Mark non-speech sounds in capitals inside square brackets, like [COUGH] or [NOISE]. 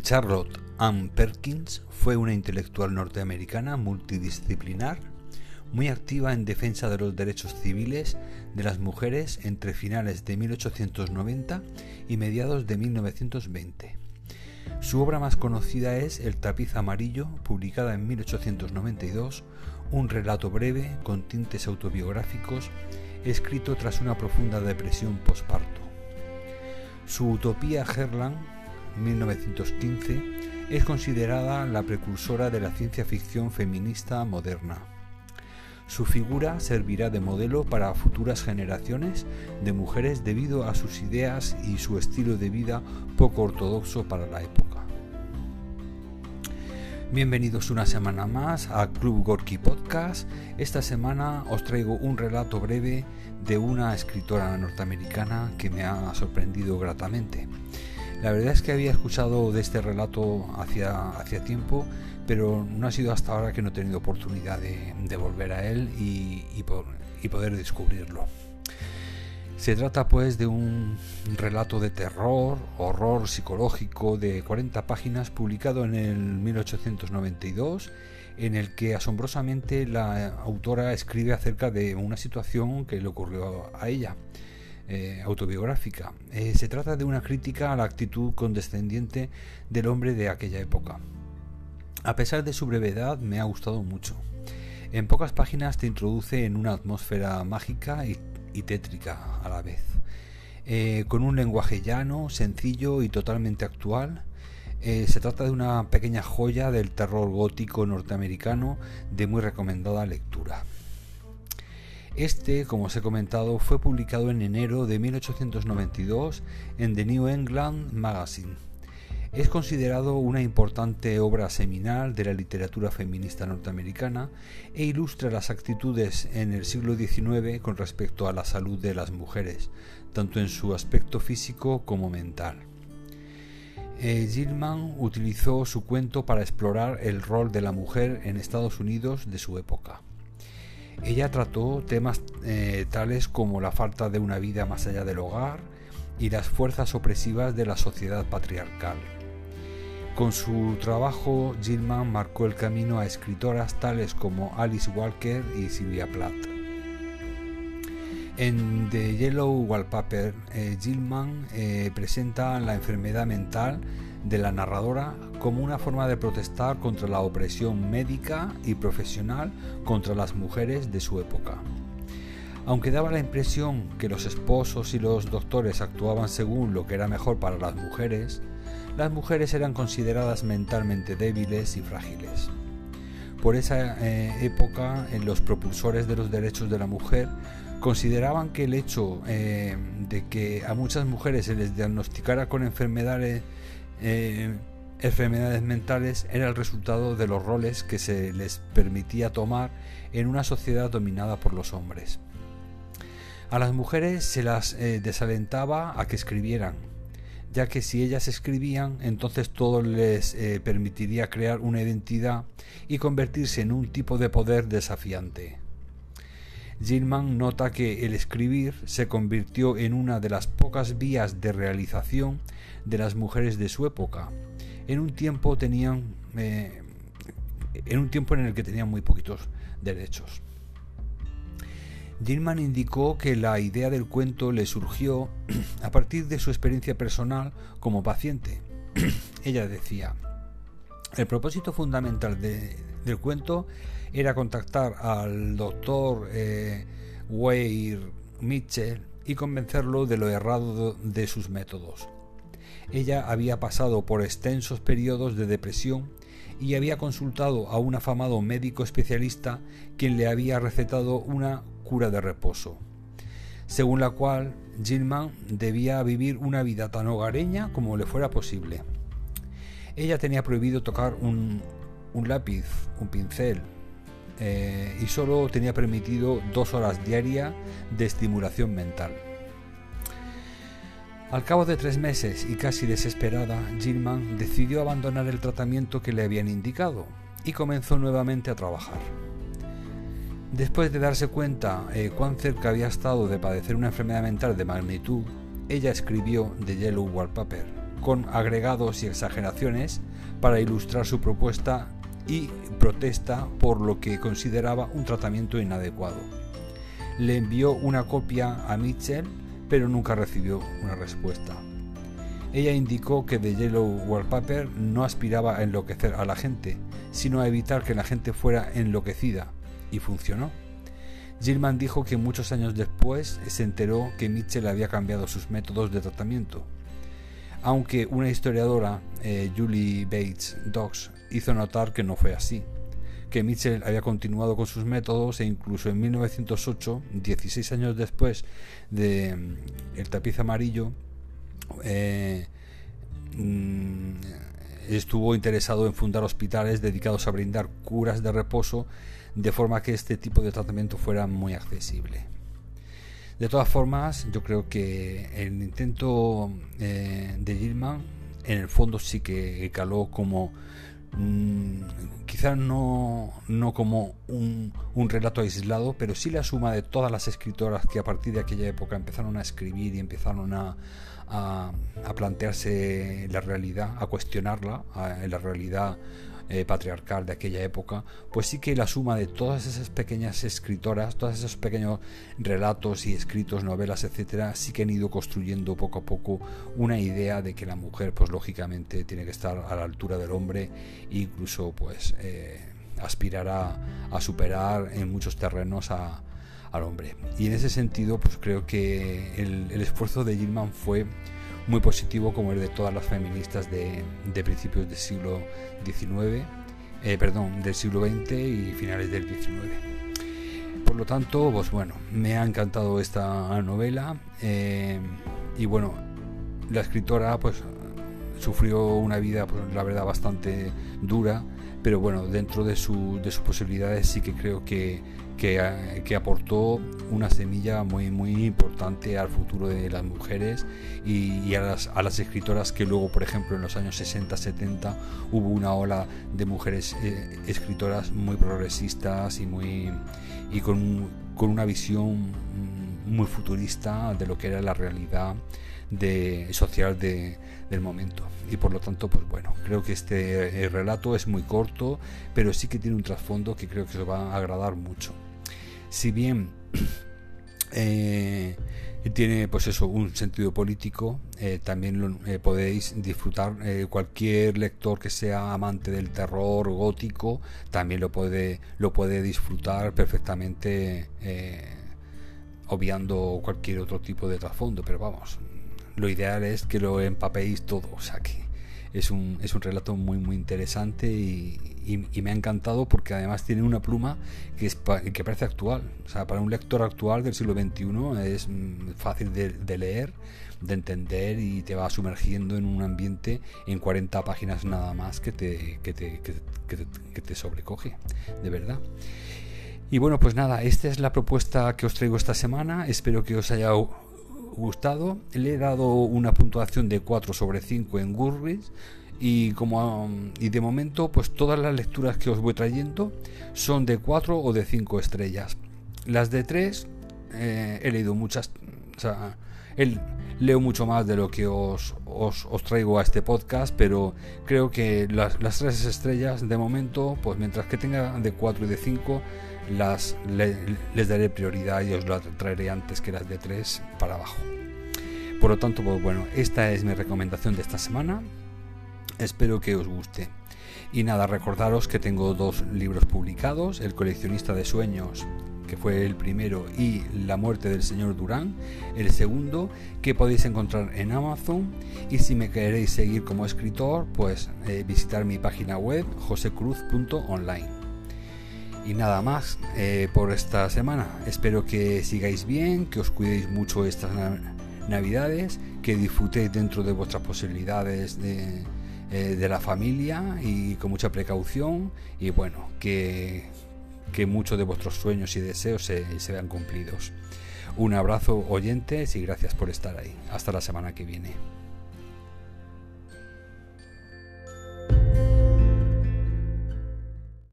Charlotte Ann Perkins fue una intelectual norteamericana multidisciplinar muy activa en defensa de los derechos civiles de las mujeres entre finales de 1890 y mediados de 1920. Su obra más conocida es El tapiz amarillo, publicada en 1892, un relato breve con tintes autobiográficos, escrito tras una profunda depresión posparto. Su utopía Herland, 1915, es considerada la precursora de la ciencia ficción feminista moderna. Su figura servirá de modelo para futuras generaciones de mujeres debido a sus ideas y su estilo de vida poco ortodoxo para la época. Bienvenidos una semana más a Club Gorky Podcast. Esta semana os traigo un relato breve de una escritora norteamericana que me ha sorprendido gratamente. La verdad es que había escuchado de este relato hacía, hacía tiempo, pero no ha sido hasta ahora que no he tenido oportunidad de, volver a él y, y poder descubrirlo. Se trata pues de un relato de terror, horror psicológico de 40 páginas publicado en el 1892 en el que asombrosamente la autora escribe acerca de una situación que le ocurrió a ella. Eh, autobiográfica. Eh, se trata de una crítica a la actitud condescendiente del hombre de aquella época. A pesar de su brevedad, me ha gustado mucho. En pocas páginas te introduce en una atmósfera mágica y, tétrica a la vez. Eh, con un lenguaje llano, sencillo y totalmente actual, se trata de una pequeña joya del terror gótico norteamericano de muy recomendada lectura. Este, como os he comentado, fue publicado en enero de 1892 en The New England Magazine. Es considerado una importante obra seminal de la literatura feminista norteamericana e ilustra las actitudes en el siglo XIX con respecto a la salud de las mujeres, tanto en su aspecto físico como mental. Eh, Gilman utilizó su cuento para explorar el rol de la mujer en Estados Unidos de su época. Ella trató temas eh, tales como la falta de una vida más allá del hogar y las fuerzas opresivas de la sociedad patriarcal. Con su trabajo, Gilman marcó el camino a escritoras tales como Alice Walker y Sylvia Plath. En The Yellow Wallpaper, eh, Gilman eh, presenta la enfermedad mental de la narradora como una forma de protestar contra la opresión médica y profesional contra las mujeres de su época. Aunque daba la impresión que los esposos y los doctores actuaban según lo que era mejor para las mujeres, las mujeres eran consideradas mentalmente débiles y frágiles. Por esa eh, época, en los propulsores de los derechos de la mujer consideraban que el hecho eh, de que a muchas mujeres se les diagnosticara con enfermedades eh, enfermedades mentales era el resultado de los roles que se les permitía tomar en una sociedad dominada por los hombres. A las mujeres se las eh, desalentaba a que escribieran, ya que si ellas escribían, entonces todo les eh, permitiría crear una identidad y convertirse en un tipo de poder desafiante. Gilman nota que el escribir se convirtió en una de las pocas vías de realización de las mujeres de su época. En un tiempo tenían eh, en un tiempo en el que tenían muy poquitos derechos. Gilman indicó que la idea del cuento le surgió [CLEARS THROAT] a partir de su experiencia personal como paciente. [CLEARS THROAT] Ella decía, el propósito fundamental del cuento era contactar al doctor eh, Weir Mitchell y convencerlo de lo errado de sus métodos. Ella había pasado por extensos periodos de depresión y había consultado a un afamado médico especialista quien le había recetado una cura de reposo, según la cual Gilman debía vivir una vida tan hogareña como le fuera posible. Ella tenía prohibido tocar un, un lápiz, un pincel, eh, y solo tenía permitido dos horas diarias de estimulación mental. Al cabo de tres meses y casi desesperada, Gilman decidió abandonar el tratamiento que le habían indicado y comenzó nuevamente a trabajar. Después de darse cuenta eh, cuán cerca había estado de padecer una enfermedad mental de magnitud, ella escribió The Yellow Wallpaper, con agregados y exageraciones para ilustrar su propuesta y protesta por lo que consideraba un tratamiento inadecuado. Le envió una copia a Mitchell, pero nunca recibió una respuesta. Ella indicó que The Yellow Wallpaper no aspiraba a enloquecer a la gente, sino a evitar que la gente fuera enloquecida, y funcionó. Gilman dijo que muchos años después se enteró que Mitchell había cambiado sus métodos de tratamiento. Aunque una historiadora, eh, Julie Bates Dox, hizo notar que no fue así, que Mitchell había continuado con sus métodos e incluso en 1908, 16 años después de mm, El tapiz amarillo, eh, mm, estuvo interesado en fundar hospitales dedicados a brindar curas de reposo de forma que este tipo de tratamiento fuera muy accesible. De todas formas, yo creo que el intento eh, de Gilman en el fondo sí que caló como mm, quizás no, no como un, un, relato aislado, pero sí la suma de todas las escritoras que a partir de aquella época empezaron a escribir y empezaron a, a, plantearse la realidad, a cuestionarla, la realidad eh, patriarcal de aquella época, pues sí que la suma de todas esas pequeñas escritoras, todos esos pequeños relatos y escritos, novelas, etcétera, sí que han ido construyendo poco a poco una idea de que la mujer, pues lógicamente, tiene que estar a la altura del hombre e incluso, pues, eh, aspirar a, superar en muchos terrenos a, al hombre. Y en ese sentido, pues creo que el, el esfuerzo de Gilman fue muy positivo como el de todas las feministas de, principios del siglo XIX, eh, perdón, del siglo XX y finales del XIX. Por lo tanto, pues bueno, me ha encantado esta novela eh, y bueno, la escritora pues sufrió una vida, pues, la verdad, bastante dura, pero bueno, dentro de, su, de sus posibilidades sí que creo que que, aportó una semilla muy, muy importante al futuro de las mujeres y, a, las, a, las, escritoras que luego, por ejemplo, en los años 60-70 hubo una ola de mujeres eh, escritoras muy progresistas y, muy, y con, con una visión muy futurista de lo que era la realidad social de, del momento. Y por lo tanto, pues bueno, creo que este relato es muy corto, pero sí que tiene un trasfondo que creo que os va a agradar mucho. Si bien [CLEARS THROAT] eh, tiene pues eso un sentido político eh, también lo, eh, podéis disfrutar cualquier lector que sea amante del terror gótico también lo puede lo puede disfrutar perfectamente obviando cualquier otro tipo de trasfondo pero vamos lo ideal es que lo empapéis todo, o sea que es un, es un relato muy muy interesante y, me ha encantado porque además tiene una pluma que, es que parece actual, o sea, para un lector actual del siglo XXI es mm, fácil de, leer, de entender y te va sumergiendo en un ambiente en 40 páginas nada más que te, que te, que te sobrecoge, de verdad. Y bueno, pues nada, esta es la propuesta que os traigo esta semana. Espero que os haya gustado. Le he dado una puntuación de 4 sobre 5 en Goodreads y como y de momento pues todas las lecturas que os voy trayendo son de 4 o de 5 estrellas. Las de 3 eh, he leído muchas, o sea, leo mucho más de lo que os, os, traigo a este podcast, pero creo que las, las 3 estrellas de momento, pues mientras que tenga de 4 y de 5 las les daré prioridad y os las traeré antes que las de 3 para abajo. Por lo tanto, pues bueno, esta es mi recomendación de esta semana. Espero que os guste. Y nada, recordaros que tengo dos libros publicados, El coleccionista de sueños, que fue el primero, y La muerte del señor Durán, el segundo, que podéis encontrar en Amazon. Y si me queréis seguir como escritor, pues eh, visitar mi página web josecruz.online. Y nada más eh, por esta semana. Espero que sigáis bien, que os cuidéis mucho estas navidades, que disfrutéis dentro de vuestras posibilidades de, eh, de la familia y con mucha precaución. Y bueno, que, que muchos de vuestros sueños y deseos se, se vean cumplidos. Un abrazo oyentes y gracias por estar ahí. Hasta la semana que viene.